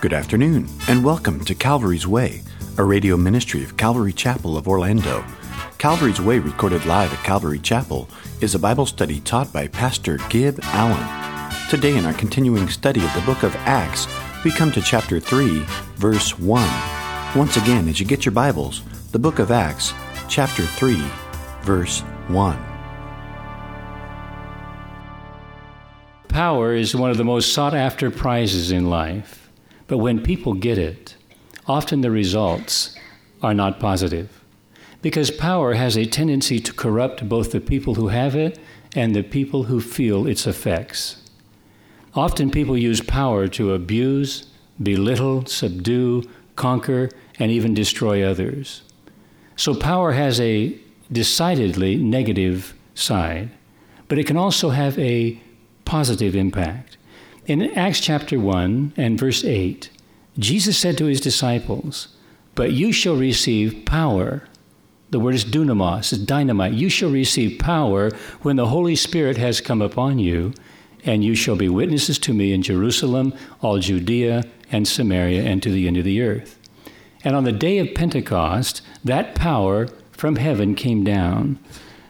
Good afternoon, and welcome to Calvary's Way, a radio ministry of Calvary Chapel of Orlando. Calvary's Way, recorded live at Calvary Chapel, is a Bible study taught by Pastor Gib Allen. Today, in our continuing study of the book of Acts, we come to chapter 3, verse 1. Once again, as you get your Bibles, the book of Acts, chapter 3, verse 1. Power is one of the most sought after prizes in life. But when people get it, often the results are not positive. Because power has a tendency to corrupt both the people who have it and the people who feel its effects. Often people use power to abuse, belittle, subdue, conquer, and even destroy others. So power has a decidedly negative side, but it can also have a positive impact. In Acts chapter 1 and verse 8, Jesus said to his disciples, But you shall receive power. The word is dunamis, it's dynamite. You shall receive power when the Holy Spirit has come upon you, and you shall be witnesses to me in Jerusalem, all Judea, and Samaria, and to the end of the earth. And on the day of Pentecost, that power from heaven came down.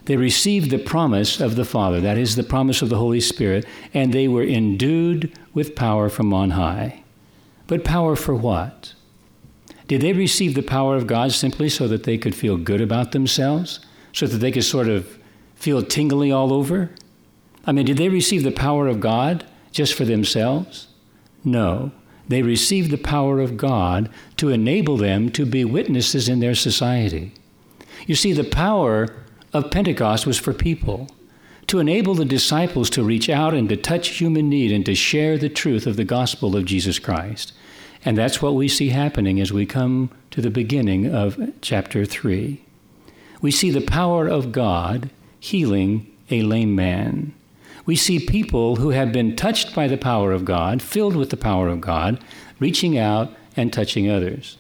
They received the promise of the Father, that is, the promise of the Holy Spirit, and they were endued with power from on high. But power for what? Did they receive the power of God simply so that they could feel good about themselves? So that they could sort of feel tingly all over? I mean, did they receive the power of God just for themselves? No. They received the power of God to enable them to be witnesses in their society. You see, the power of Pentecost was for people, to enable the disciples to reach out and to touch human need and to share the truth of the gospel of Jesus Christ. And that's what we see happening as we come to the beginning of chapter 3. We see the power of God healing a lame man. We see people who have been touched by the power of God, filled with the power of God, reaching out and touching others.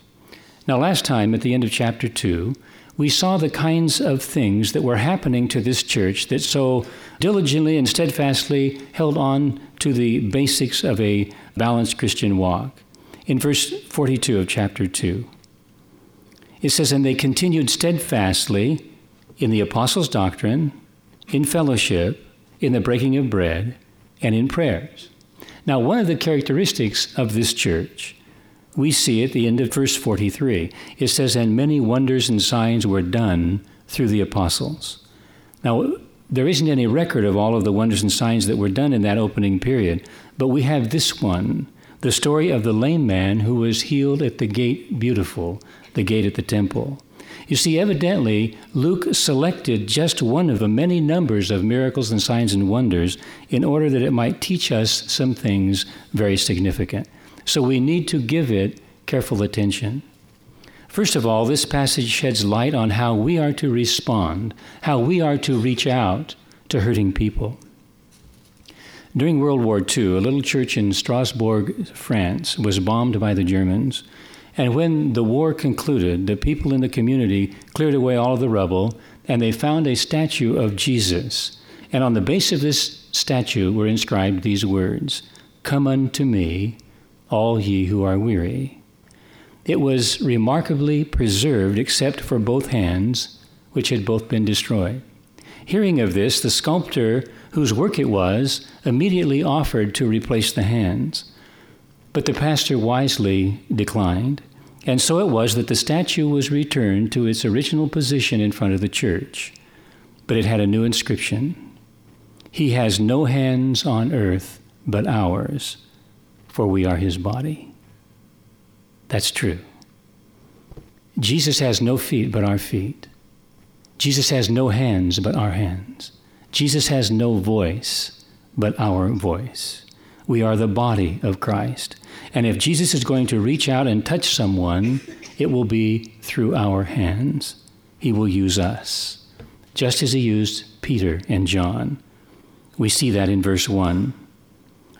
Now, last time at the end of chapter 2, we saw the kinds of things that were happening to this church that so diligently and steadfastly held on to the basics of a balanced Christian walk. In verse 42 of chapter 2, it says, And they continued steadfastly in the apostles' doctrine, in fellowship, in the breaking of bread, and in prayers. Now, one of the characteristics of this church we see at the end of verse 43. It says, And many wonders and signs were done through the apostles. Now, there isn't any record of all of the wonders and signs that were done in that opening period, but we have this one the story of the lame man who was healed at the gate beautiful, the gate at the temple. You see, evidently, Luke selected just one of the many numbers of miracles and signs and wonders in order that it might teach us some things very significant. So we need to give it careful attention. First of all, this passage sheds light on how we are to respond, how we are to reach out to hurting people. During World War II, a little church in Strasbourg, France, was bombed by the Germans. And when the war concluded, the people in the community cleared away all of the rubble and they found a statue of Jesus. And on the base of this statue were inscribed these words Come unto me, all ye who are weary. It was remarkably preserved except for both hands, which had both been destroyed. Hearing of this, the sculptor whose work it was immediately offered to replace the hands. But the pastor wisely declined, and so it was that the statue was returned to its original position in front of the church. But it had a new inscription He has no hands on earth but ours for we are his body. That's true. Jesus has no feet but our feet. Jesus has no hands but our hands. Jesus has no voice but our voice. We are the body of Christ. And if Jesus is going to reach out and touch someone, it will be through our hands. He will use us, just as he used Peter and John. We see that in verse 1.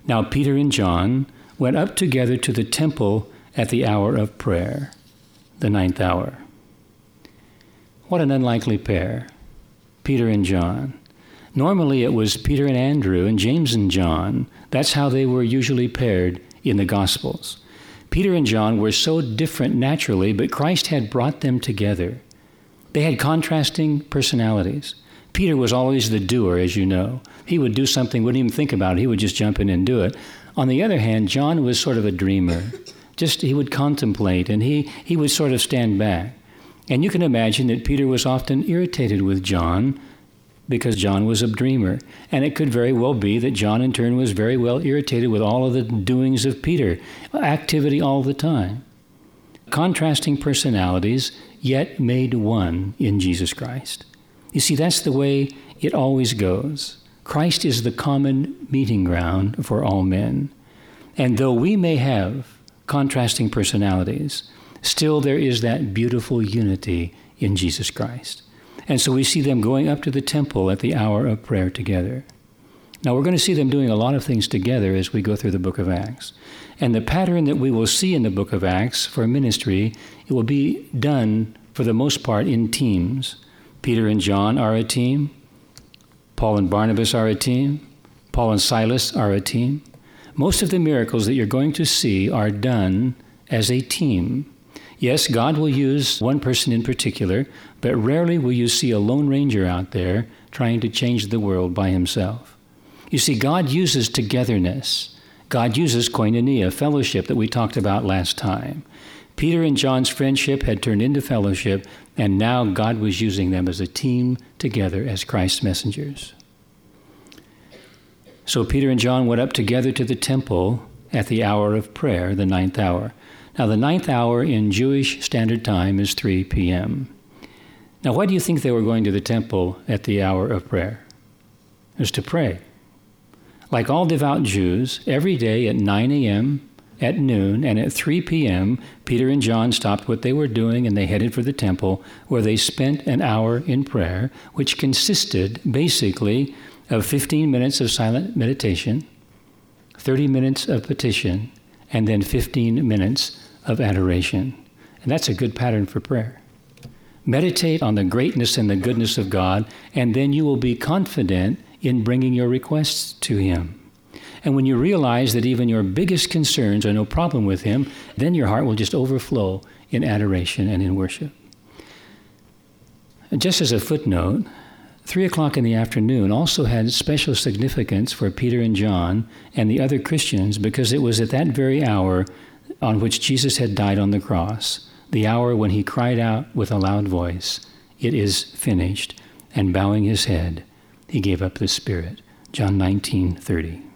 Now, Peter and John went up together to the temple at the hour of prayer, the ninth hour. What an unlikely pair, Peter and John. Normally it was Peter and Andrew and James and John. That's how they were usually paired in the Gospels. Peter and John were so different naturally, but Christ had brought them together. They had contrasting personalities. Peter was always the doer, as you know. He would do something, wouldn't even think about it, he would just jump in and do it. On the other hand, John was sort of a dreamer. Just he would contemplate and he, he would sort of stand back. And you can imagine that Peter was often irritated with John because John was a dreamer. And it could very well be that John, in turn, was very well irritated with all of the doings of Peter, activity all the time. Contrasting personalities, yet made one in Jesus Christ. You see, that's the way it always goes. Christ is the common meeting ground for all men. And though we may have contrasting personalities, still there is that beautiful unity in Jesus Christ. And so we see them going up to the temple at the hour of prayer together. Now, we're going to see them doing a lot of things together as we go through the book of Acts. And the pattern that we will see in the book of Acts for ministry, it will be done for the most part in teams. Peter and John are a team, Paul and Barnabas are a team, Paul and Silas are a team. Most of the miracles that you're going to see are done as a team. Yes, God will use one person in particular, but rarely will you see a lone ranger out there trying to change the world by himself. You see, God uses togetherness. God uses koinonia, fellowship that we talked about last time. Peter and John's friendship had turned into fellowship, and now God was using them as a team together as Christ's messengers. So Peter and John went up together to the temple at the hour of prayer, the ninth hour. Now, the ninth hour in Jewish Standard Time is 3 p.m. Now, why do you think they were going to the temple at the hour of prayer? It was to pray. Like all devout Jews, every day at 9 a.m., at noon, and at 3 p.m., Peter and John stopped what they were doing and they headed for the temple, where they spent an hour in prayer, which consisted basically of 15 minutes of silent meditation, 30 minutes of petition, and then 15 minutes of adoration. And that's a good pattern for prayer. Meditate on the greatness and the goodness of God, and then you will be confident in bringing your requests to Him. And when you realize that even your biggest concerns are no problem with Him, then your heart will just overflow in adoration and in worship. just as a footnote, three o'clock in the afternoon also had special significance for Peter and John and the other Christians because it was at that very hour on which Jesus had died on the cross, the hour when he cried out with a loud voice, It is finished, and bowing his head, he gave up the spirit. John 19 30.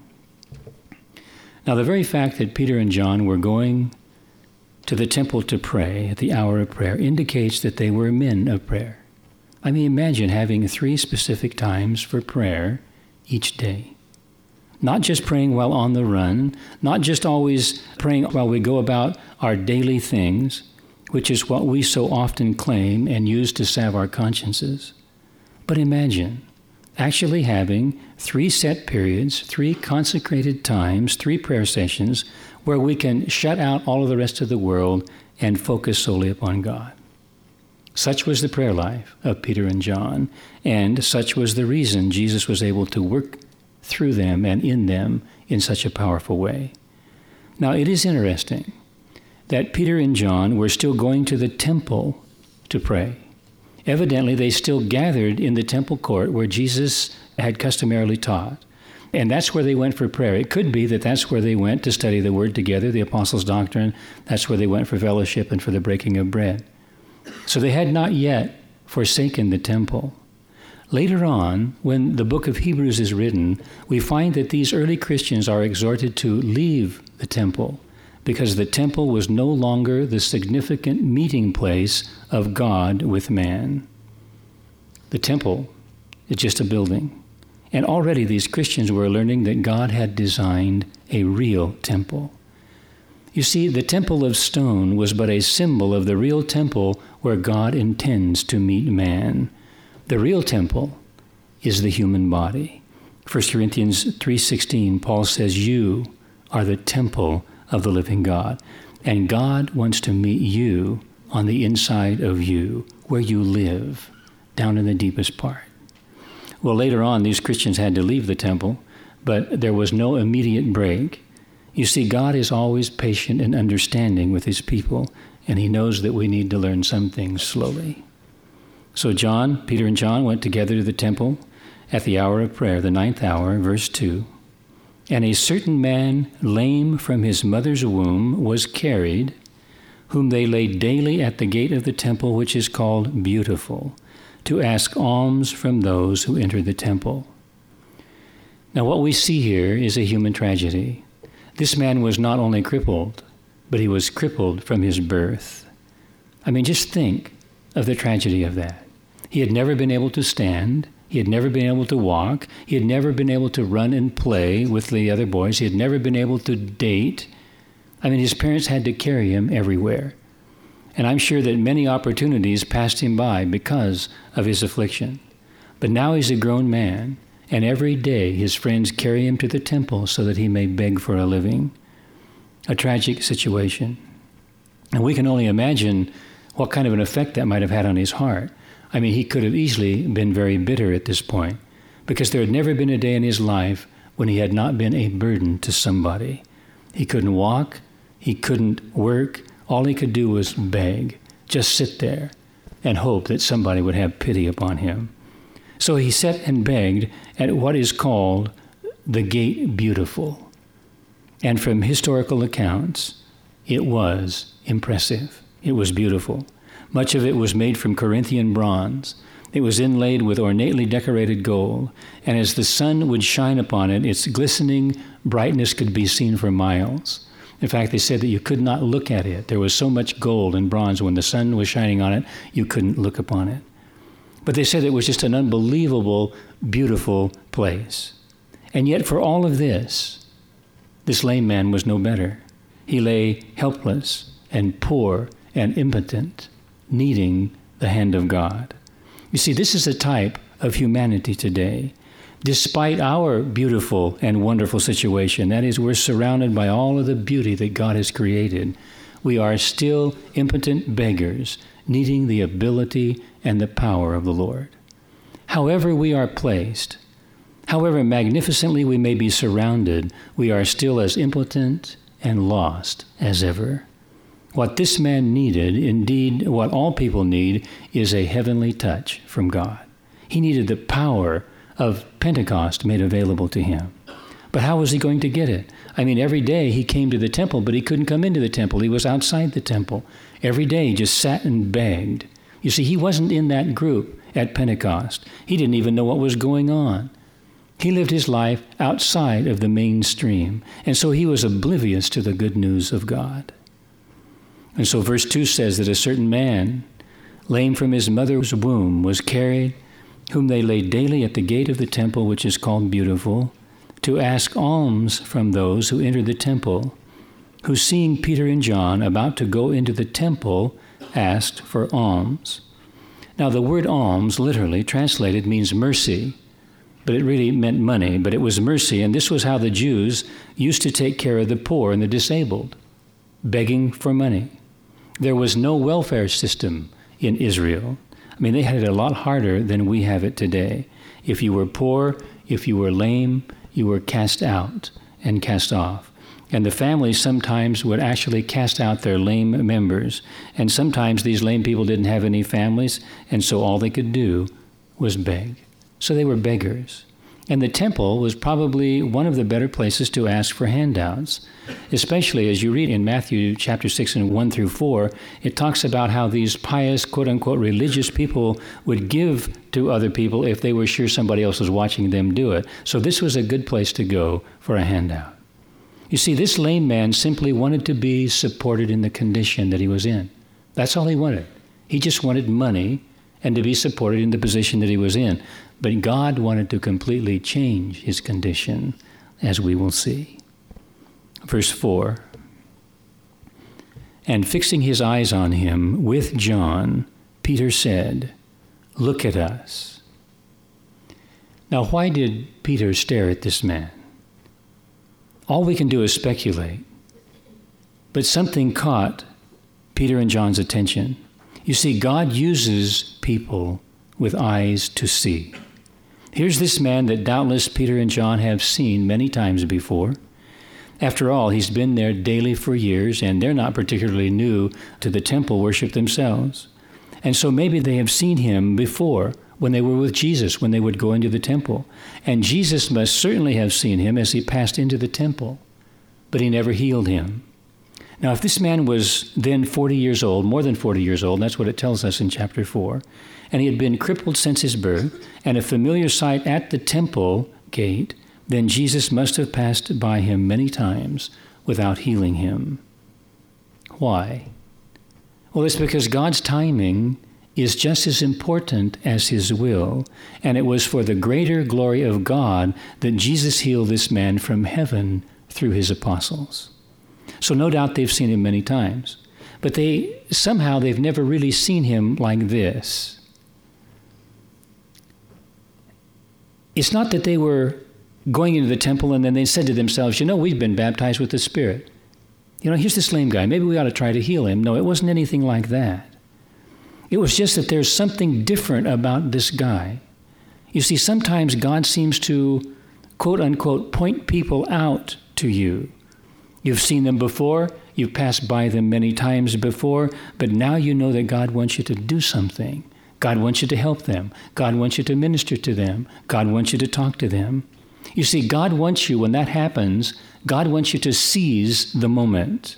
Now, the very fact that Peter and John were going to the temple to pray at the hour of prayer indicates that they were men of prayer. I mean, imagine having three specific times for prayer each day not just praying while on the run, not just always praying while we go about our daily things, which is what we so often claim and use to salve our consciences. But imagine actually having three set periods, three consecrated times, three prayer sessions where we can shut out all of the rest of the world and focus solely upon God. Such was the prayer life of Peter and John, and such was the reason Jesus was able to work through them and in them in such a powerful way. Now, it is interesting that Peter and John were still going to the temple to pray. Evidently, they still gathered in the temple court where Jesus had customarily taught. And that's where they went for prayer. It could be that that's where they went to study the Word together, the Apostles' doctrine. That's where they went for fellowship and for the breaking of bread. So they had not yet forsaken the temple. Later on, when the book of Hebrews is written, we find that these early Christians are exhorted to leave the temple because the temple was no longer the significant meeting place of God with man. The temple is just a building. And already these Christians were learning that God had designed a real temple. You see, the temple of stone was but a symbol of the real temple where God intends to meet man. The real temple is the human body. 1 Corinthians 3:16 Paul says you are the temple of the living God and God wants to meet you on the inside of you where you live down in the deepest part. Well later on these Christians had to leave the temple but there was no immediate break. You see, God is always patient and understanding with his people, and he knows that we need to learn some things slowly. So John, Peter and John went together to the temple at the hour of prayer, the ninth hour, verse 2. And a certain man, lame from his mother's womb, was carried, whom they laid daily at the gate of the temple, which is called Beautiful, to ask alms from those who enter the temple. Now, what we see here is a human tragedy. This man was not only crippled, but he was crippled from his birth. I mean, just think of the tragedy of that. He had never been able to stand. He had never been able to walk. He had never been able to run and play with the other boys. He had never been able to date. I mean, his parents had to carry him everywhere. And I'm sure that many opportunities passed him by because of his affliction. But now he's a grown man, and every day his friends carry him to the temple so that he may beg for a living. A tragic situation. And we can only imagine what kind of an effect that might have had on his heart. I mean, he could have easily been very bitter at this point because there had never been a day in his life when he had not been a burden to somebody. He couldn't walk, he couldn't work, all he could do was beg, just sit there and hope that somebody would have pity upon him. So he sat and begged at what is called the Gate Beautiful. And from historical accounts, it was impressive. It was beautiful. Much of it was made from Corinthian bronze. It was inlaid with ornately decorated gold, and as the sun would shine upon it, its glistening brightness could be seen for miles. In fact, they said that you could not look at it. There was so much gold and bronze when the sun was shining on it, you couldn't look upon it. But they said it was just an unbelievable, beautiful place. And yet, for all of this, this lame man was no better. He lay helpless and poor and impotent needing the hand of God. You see, this is a type of humanity today. Despite our beautiful and wonderful situation, that is, we're surrounded by all of the beauty that God has created, we are still impotent beggars needing the ability and the power of the Lord. However, we are placed, however magnificently we may be surrounded, we are still as impotent and lost as ever. What this man needed, indeed, what all people need, is a heavenly touch from God. He needed the power of Pentecost made available to him. But how was he going to get it? I mean, every day he came to the temple, but he couldn't come into the temple. He was outside the temple. Every day he just sat and begged. You see, he wasn't in that group at Pentecost. He didn't even know what was going on. He lived his life outside of the mainstream, and so he was oblivious to the good news of God. And so verse 2 says that a certain man, lame from his mother's womb, was carried, whom they laid daily at the gate of the temple, which is called Beautiful, to ask alms from those who entered the temple, who, seeing Peter and John about to go into the temple, asked for alms. Now, the word alms, literally translated, means mercy, but it really meant money, but it was mercy, and this was how the Jews used to take care of the poor and the disabled, begging for money. There was no welfare system in Israel. I mean, they had it a lot harder than we have it today. If you were poor, if you were lame, you were cast out and cast off. And the families sometimes would actually cast out their lame members. And sometimes these lame people didn't have any families, and so all they could do was beg. So they were beggars. And the temple was probably one of the better places to ask for handouts, especially as you read in Matthew chapter 6 and 1 through 4. It talks about how these pious, quote unquote, religious people would give to other people if they were sure somebody else was watching them do it. So this was a good place to go for a handout. You see, this lame man simply wanted to be supported in the condition that he was in. That's all he wanted. He just wanted money and to be supported in the position that he was in. But God wanted to completely change his condition, as we will see. Verse 4 And fixing his eyes on him with John, Peter said, Look at us. Now, why did Peter stare at this man? All we can do is speculate. But something caught Peter and John's attention. You see, God uses people with eyes to see. Here's this man that doubtless Peter and John have seen many times before. After all, he's been there daily for years, and they're not particularly new to the temple worship themselves. And so maybe they have seen him before when they were with Jesus, when they would go into the temple. And Jesus must certainly have seen him as he passed into the temple, but he never healed him. Now, if this man was then 40 years old, more than 40 years old, that's what it tells us in chapter 4, and he had been crippled since his birth, and a familiar sight at the temple gate, then Jesus must have passed by him many times without healing him. Why? Well, it's because God's timing is just as important as his will, and it was for the greater glory of God that Jesus healed this man from heaven through his apostles. So no doubt they've seen him many times, but they somehow they've never really seen him like this. It's not that they were going into the temple and then they said to themselves, you know, we've been baptized with the Spirit. You know, here's this lame guy. Maybe we ought to try to heal him. No, it wasn't anything like that. It was just that there's something different about this guy. You see, sometimes God seems to, quote unquote, point people out to you. You've seen them before, you've passed by them many times before, but now you know that God wants you to do something. God wants you to help them. God wants you to minister to them. God wants you to talk to them. You see, God wants you, when that happens, God wants you to seize the moment.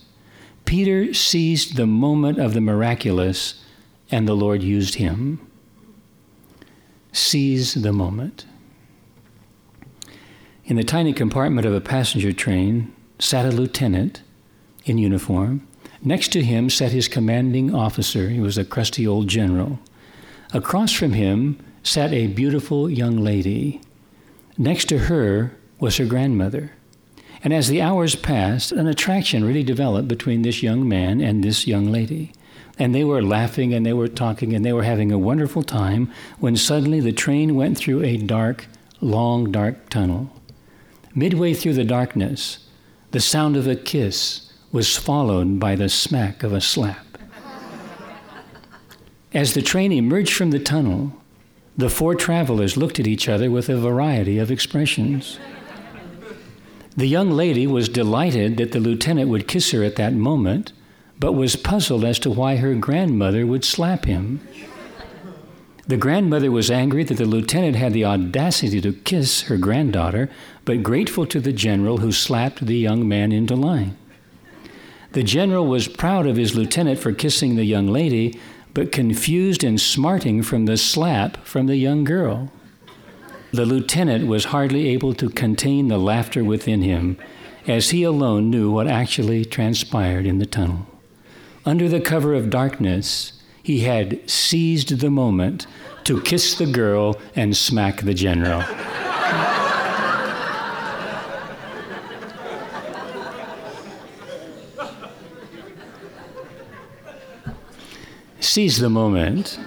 Peter seized the moment of the miraculous and the Lord used him. Seize the moment. In the tiny compartment of a passenger train sat a lieutenant in uniform. Next to him sat his commanding officer. He was a crusty old general. Across from him sat a beautiful young lady. Next to her was her grandmother. And as the hours passed, an attraction really developed between this young man and this young lady. And they were laughing and they were talking and they were having a wonderful time when suddenly the train went through a dark, long, dark tunnel. Midway through the darkness, the sound of a kiss was followed by the smack of a slap. As the train emerged from the tunnel, the four travelers looked at each other with a variety of expressions. The young lady was delighted that the lieutenant would kiss her at that moment but was puzzled as to why her grandmother would slap him. The grandmother was angry that the lieutenant had the audacity to kiss her granddaughter, but grateful to the general who slapped the young man into line. The general was proud of his lieutenant for kissing the young lady, but confused and smarting from the slap from the young girl. The lieutenant was hardly able to contain the laughter within him, as he alone knew what actually transpired in the tunnel under the cover of darkness, he had seized the moment to kiss the girl and smack the general. Seize the moment.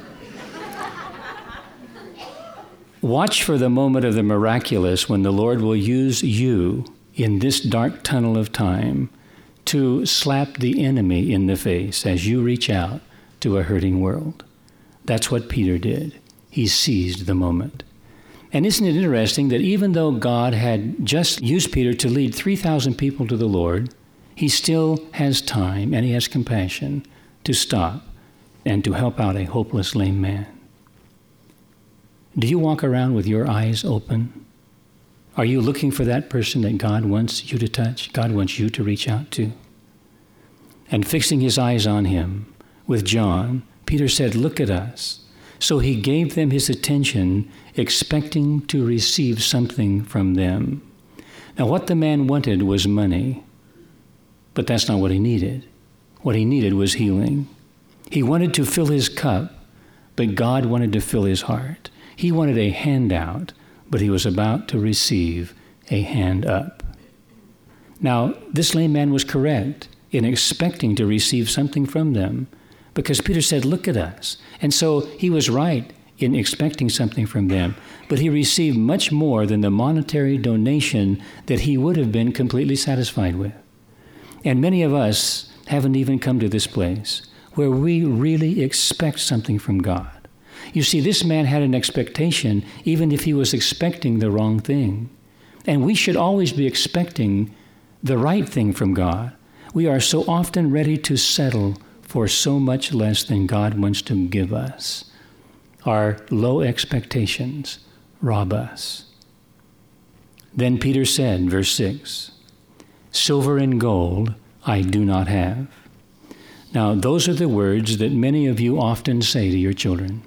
Watch for the moment of the miraculous when the Lord will use you in this dark tunnel of time to slap the enemy in the face as you reach out to a hurting world. That's what Peter did. He seized the moment. And isn't it interesting that even though God had just used Peter to lead 3,000 people to the Lord, he still has time and he has compassion to stop and to help out a hopeless lame man. Do you walk around with your eyes open? Are you looking for that person that God wants you to touch, God wants you to reach out to? And fixing his eyes on him with John, Peter said, Look at us. So he gave them his attention, expecting to receive something from them. Now, what the man wanted was money, but that's not what he needed. What he needed was healing. He wanted to fill his cup, but God wanted to fill his heart. He wanted a handout, but he was about to receive a hand up. Now, this lame man was correct in expecting to receive something from them because Peter said, Look at us. And so he was right in expecting something from them, but he received much more than the monetary donation that he would have been completely satisfied with. And many of us haven't even come to this place where we really expect something from God. You see, this man had an expectation, even if he was expecting the wrong thing. And we should always be expecting the right thing from God, we are so often ready to settle for so much less than God wants to give us. Our low expectations rob us. Then Peter said, verse 6 Silver and gold I do not have. Now, those are the words that many of you often say to your children.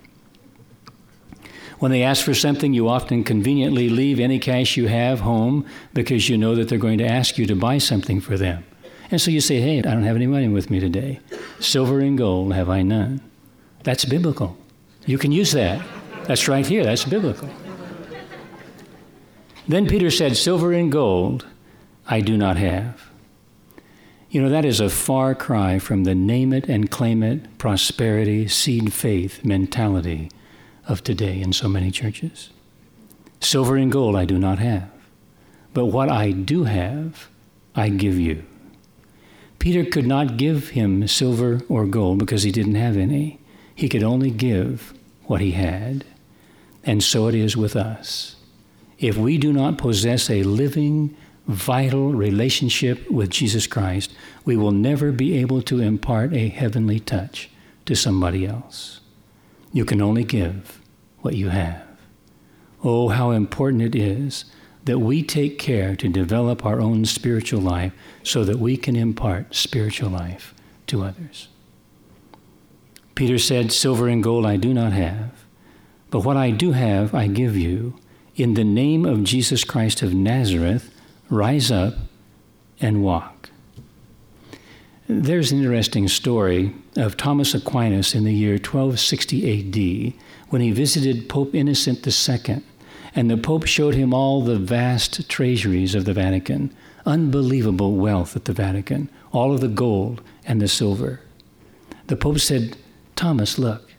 When they ask for something, you often conveniently leave any cash you have home because you know that they're going to ask you to buy something for them. And so you say, Hey, I don't have any money with me today. Silver and gold have I none. That's biblical. You can use that. That's right here. That's biblical. Then Peter said, Silver and gold I do not have. You know, that is a far cry from the name it and claim it, prosperity, seed faith mentality of today in so many churches. Silver and gold I do not have, but what I do have, I give you. Peter could not give him silver or gold because he didn't have any. He could only give what he had. And so it is with us. If we do not possess a living, vital relationship with Jesus Christ, we will never be able to impart a heavenly touch to somebody else. You can only give what you have. Oh, how important it is that we take care to develop our own spiritual life so that we can impart spiritual life to others. Peter said, Silver and gold I do not have, but what I do have I give you. In the name of Jesus Christ of Nazareth, rise up and walk. There's an interesting story of Thomas Aquinas in the year 1260 AD when he visited Pope Innocent II, and the Pope showed him all the vast treasuries of the Vatican, unbelievable wealth at the Vatican, all of the gold and the silver. The Pope said, Thomas, look.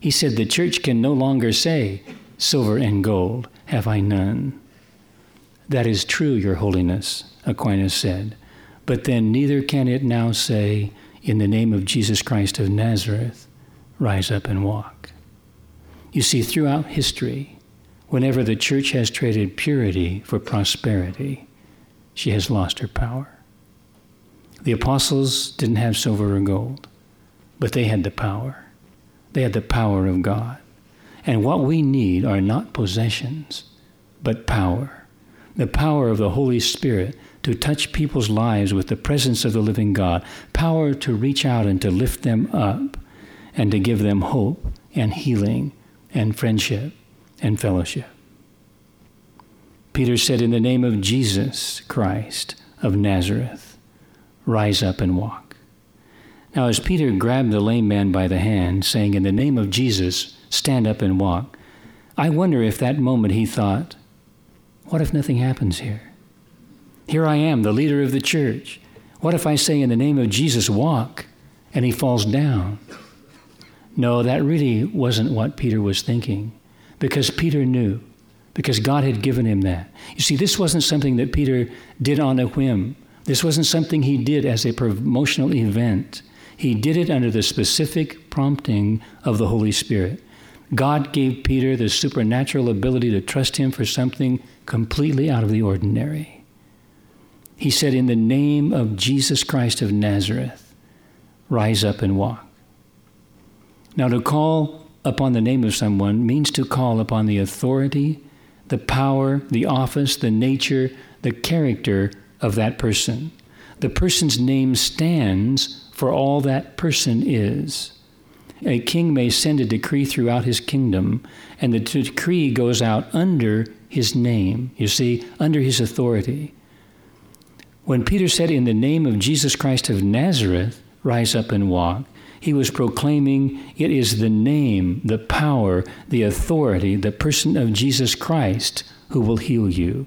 He said, The church can no longer say, Silver and gold have I none. That is true, Your Holiness, Aquinas said. But then neither can it now say, In the name of Jesus Christ of Nazareth, rise up and walk. You see, throughout history, whenever the church has traded purity for prosperity, she has lost her power. The apostles didn't have silver or gold, but they had the power. They had the power of God. And what we need are not possessions, but power. The power of the Holy Spirit to touch people's lives with the presence of the living God, power to reach out and to lift them up and to give them hope and healing and friendship and fellowship. Peter said, In the name of Jesus Christ of Nazareth, rise up and walk. Now, as Peter grabbed the lame man by the hand, saying, In the name of Jesus, stand up and walk, I wonder if that moment he thought, What if nothing happens here? Here I am, the leader of the church. What if I say, in the name of Jesus, walk, and he falls down? No, that really wasn't what Peter was thinking, because Peter knew, because God had given him that. You see, this wasn't something that Peter did on a whim. This wasn't something he did as a promotional event. He did it under the specific prompting of the Holy Spirit. God gave Peter the supernatural ability to trust him for something completely out of the ordinary. He said, In the name of Jesus Christ of Nazareth, rise up and walk. Now, to call upon the name of someone means to call upon the authority, the power, the office, the nature, the character of that person. The person's name stands for all that person is. A king may send a decree throughout his kingdom, and the decree goes out under his name, you see, under his authority. When Peter said, In the name of Jesus Christ of Nazareth, rise up and walk, he was proclaiming it is the name, the power, the authority, the person of Jesus Christ who will heal you.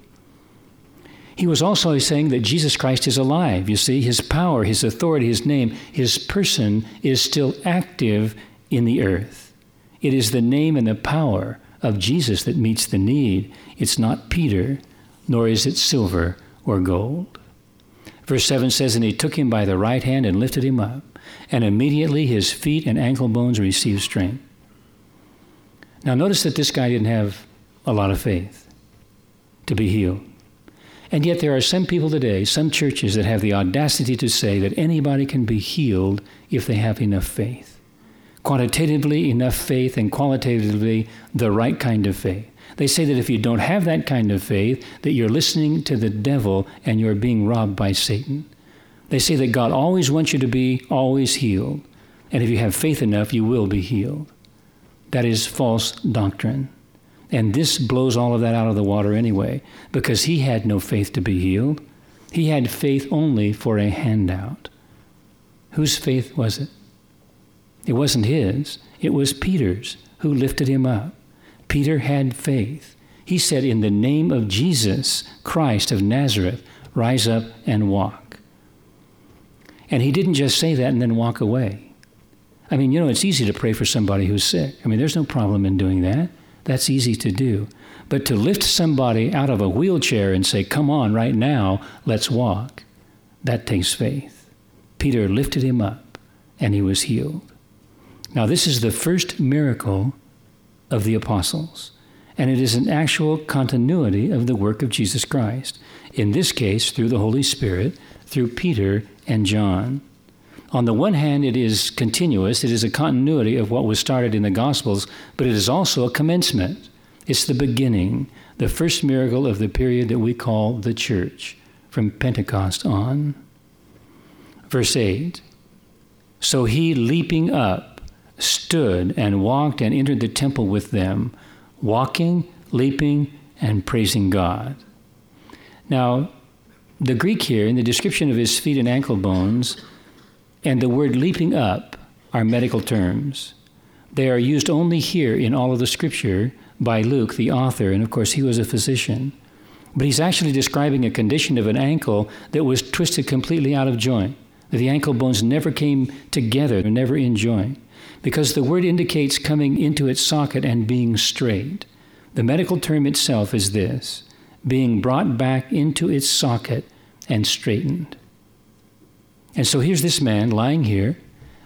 He was also saying that Jesus Christ is alive. You see, his power, his authority, his name, his person is still active in the earth. It is the name and the power of Jesus that meets the need. It's not Peter, nor is it silver or gold. Verse 7 says, And he took him by the right hand and lifted him up, and immediately his feet and ankle bones received strength. Now, notice that this guy didn't have a lot of faith to be healed. And yet, there are some people today, some churches, that have the audacity to say that anybody can be healed if they have enough faith. Quantitatively, enough faith, and qualitatively, the right kind of faith. They say that if you don't have that kind of faith, that you're listening to the devil and you're being robbed by Satan. They say that God always wants you to be always healed. And if you have faith enough, you will be healed. That is false doctrine. And this blows all of that out of the water anyway, because he had no faith to be healed. He had faith only for a handout. Whose faith was it? It wasn't his, it was Peter's who lifted him up. Peter had faith. He said, In the name of Jesus Christ of Nazareth, rise up and walk. And he didn't just say that and then walk away. I mean, you know, it's easy to pray for somebody who's sick. I mean, there's no problem in doing that. That's easy to do. But to lift somebody out of a wheelchair and say, Come on, right now, let's walk, that takes faith. Peter lifted him up and he was healed. Now, this is the first miracle of the apostles, and it is an actual continuity of the work of Jesus Christ. In this case, through the Holy Spirit, through Peter and John. On the one hand, it is continuous, it is a continuity of what was started in the Gospels, but it is also a commencement. It's the beginning, the first miracle of the period that we call the church, from Pentecost on. Verse 8 So he, leaping up, stood and walked and entered the temple with them, walking, leaping, and praising God. Now, the Greek here, in the description of his feet and ankle bones, and the word leaping up are medical terms. They are used only here in all of the scripture by Luke, the author, and of course he was a physician. But he's actually describing a condition of an ankle that was twisted completely out of joint. The ankle bones never came together, never in joint, because the word indicates coming into its socket and being straight. The medical term itself is this being brought back into its socket and straightened. And so here's this man lying here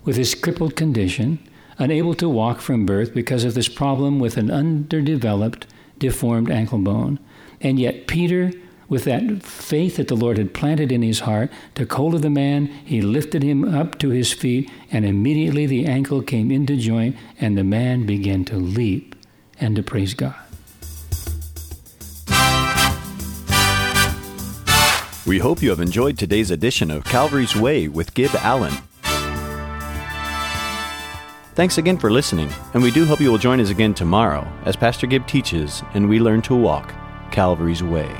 with his crippled condition, unable to walk from birth because of this problem with an underdeveloped, deformed ankle bone. And yet, Peter, with that faith that the Lord had planted in his heart, took hold of the man, he lifted him up to his feet, and immediately the ankle came into joint, and the man began to leap and to praise God. We hope you have enjoyed today's edition of Calvary's Way with Gib Allen. Thanks again for listening, and we do hope you will join us again tomorrow as Pastor Gib teaches and we learn to walk Calvary's Way.